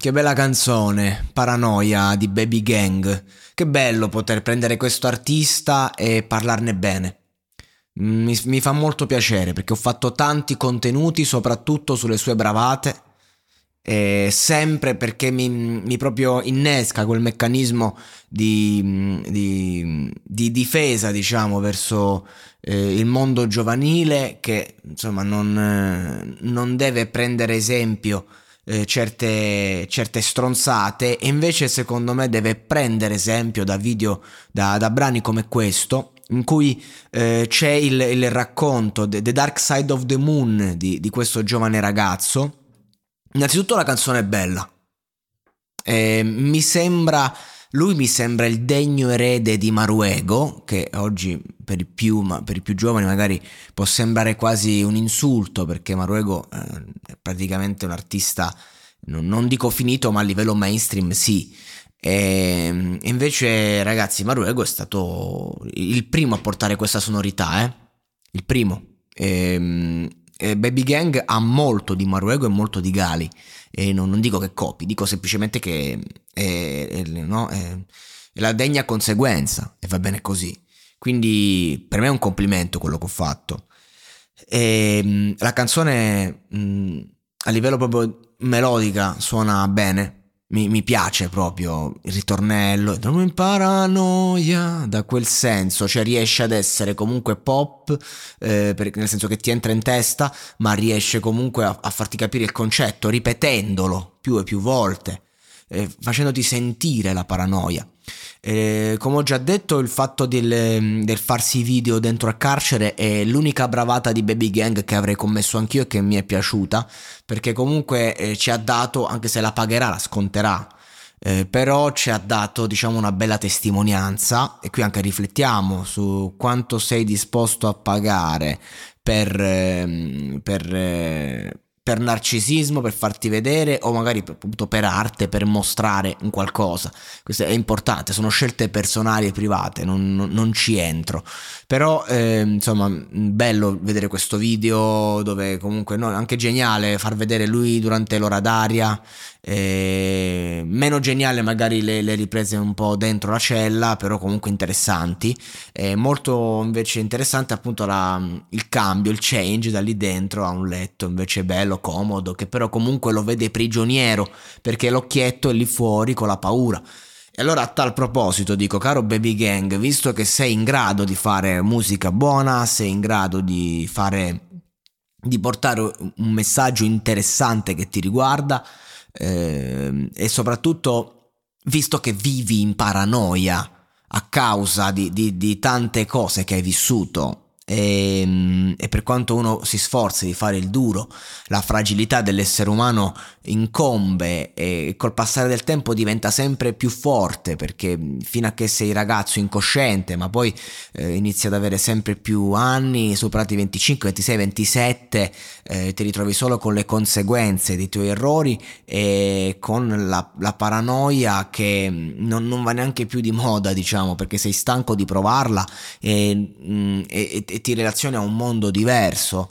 Che bella canzone, Paranoia di Baby Gang. Che bello poter prendere questo artista e parlarne bene. Mi, mi, fa molto piacere perché ho fatto tanti contenuti, soprattutto sulle sue bravate. E sempre perché mi, mi proprio innesca quel meccanismo di, di, di difesa, diciamo, verso eh, il mondo giovanile che insomma non, eh, non deve prendere esempio eh, certe, certe, stronzate e invece secondo me deve prendere esempio da video, da, da brani come questo in cui eh, c'è il, il, racconto The Dark Side of the Moon di, di questo giovane ragazzo. Innanzitutto la canzone è bella. Eh, mi sembra lui mi sembra il degno erede di Maruego, che oggi per i più, per i più giovani magari può sembrare quasi un insulto, perché Maruego eh, è praticamente un artista, non, non dico finito, ma a livello mainstream sì. E invece, ragazzi, Maruego è stato il primo a portare questa sonorità, eh? Il primo. E, e Baby Gang ha molto di Maruego e molto di Gali e non, non dico che copi, dico semplicemente che è, è, no, è, è la degna conseguenza e va bene così. Quindi per me è un complimento quello che ho fatto. E, ehm, la canzone mh, a livello proprio melodica suona bene, mi, mi, piace proprio il ritornello, non in paranoia, da quel senso, cioè riesce ad essere comunque pop, eh, per, nel senso che ti entra in testa, ma riesce comunque a, a farti capire il concetto, ripetendolo più e più volte, eh, facendoti sentire la paranoia. Eh, come ho già detto, il fatto del, del, farsi video dentro al carcere è l'unica bravata di Baby Gang che avrei commesso anch'io e che mi è piaciuta, perché comunque eh, ci ha dato, anche se la pagherà, la sconterà. Eh, però ci ha dato diciamo una bella testimonianza e qui anche riflettiamo su quanto sei disposto a pagare per, ehm, per eh, per narcisismo, per farti vedere o magari appunto per arte, per mostrare un qualcosa. Questo è importante, sono scelte personali e private, non, non, non ci entro. Però eh, insomma, bello vedere questo video dove comunque no, anche geniale far vedere lui durante l'ora d'aria eh, meno geniale magari le, le, riprese un po' dentro la cella, però comunque interessanti. Eh, molto invece interessante appunto la, il cambio, il change da lì dentro a un letto invece bello, comodo, che però comunque lo vede prigioniero perché l'occhietto è lì fuori con la paura. E allora a tal proposito dico, caro Baby Gang, visto che sei in grado di fare musica buona, sei in grado di fare di portare un messaggio interessante che ti riguarda, eh, e soprattutto visto che vivi in paranoia a causa di, di, di tante cose che hai vissuto e, ehm, e, per quanto uno si sforzi di fare il duro, la fragilità dell'essere umano incombe e col passare del tempo diventa sempre più forte perché fino a che sei ragazzo incosciente, ma poi eh, inizi ad avere sempre più anni, superati i 25, 26, 27, eh, ti ritrovi solo con le conseguenze dei tuoi errori e con la, la paranoia che non, non, va neanche più di moda, diciamo, perché sei stanco di provarla e, mm, e, ti relazioni a un mondo diverso.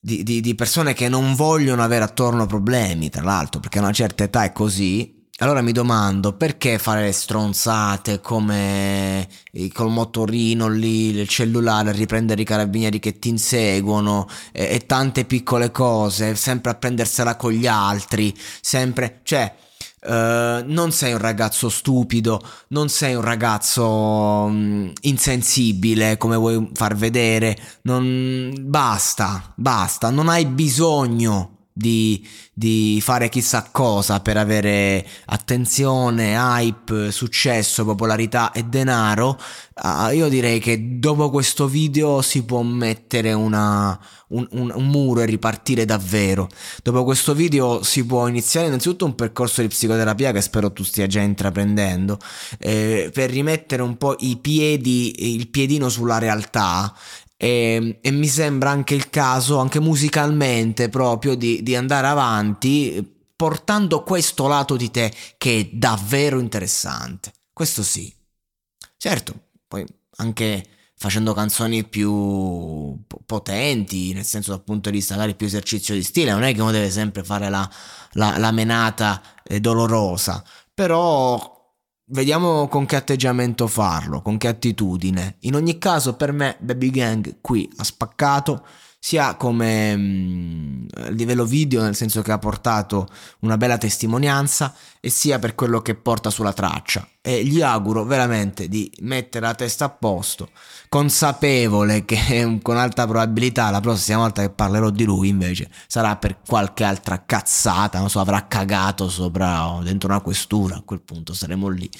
Di, di, di, persone che non vogliono avere attorno problemi, tra l'altro, perché a una certa età è così. Allora mi domando perché fare le stronzate come col motorino lì, il cellulare, riprendere i carabinieri che ti inseguono e, e tante piccole cose, sempre a prendersela con gli altri, sempre, cioè Uh, non sei un ragazzo stupido, non sei un ragazzo um, insensibile come vuoi far vedere, non... basta, basta, non hai bisogno di, di, fare chissà cosa per avere attenzione, hype, successo, popolarità e denaro, uh, io direi che dopo questo video si può mettere una, un, un, un, muro e ripartire davvero. Dopo questo video si può iniziare innanzitutto un percorso di psicoterapia che spero tu stia già intraprendendo, eh, per rimettere un po' i piedi, il piedino sulla realtà e, e, mi sembra anche il caso, anche musicalmente, proprio di, di andare avanti portando questo lato di te che è davvero interessante. Questo sì. Certo, poi anche facendo canzoni più potenti, nel senso dal punto di vista magari più esercizio di stile, non è che uno deve sempre fare la, la, la menata eh, dolorosa, però Vediamo con che atteggiamento farlo, con che attitudine. In ogni caso, per me, Baby Gang qui ha spaccato sia come mh, mm, livello video, nel senso che ha portato una bella testimonianza, e sia per quello che porta sulla traccia. E gli auguro veramente di mettere la testa a posto, consapevole che con alta probabilità la prossima volta che parlerò di lui invece sarà per qualche altra cazzata, non so, avrà cagato sopra dentro una questura, a quel punto saremo lì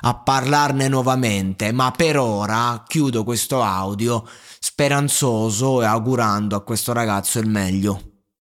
a parlarne nuovamente, ma per ora chiudo questo audio speranzoso e augurando a questo ragazzo il meglio.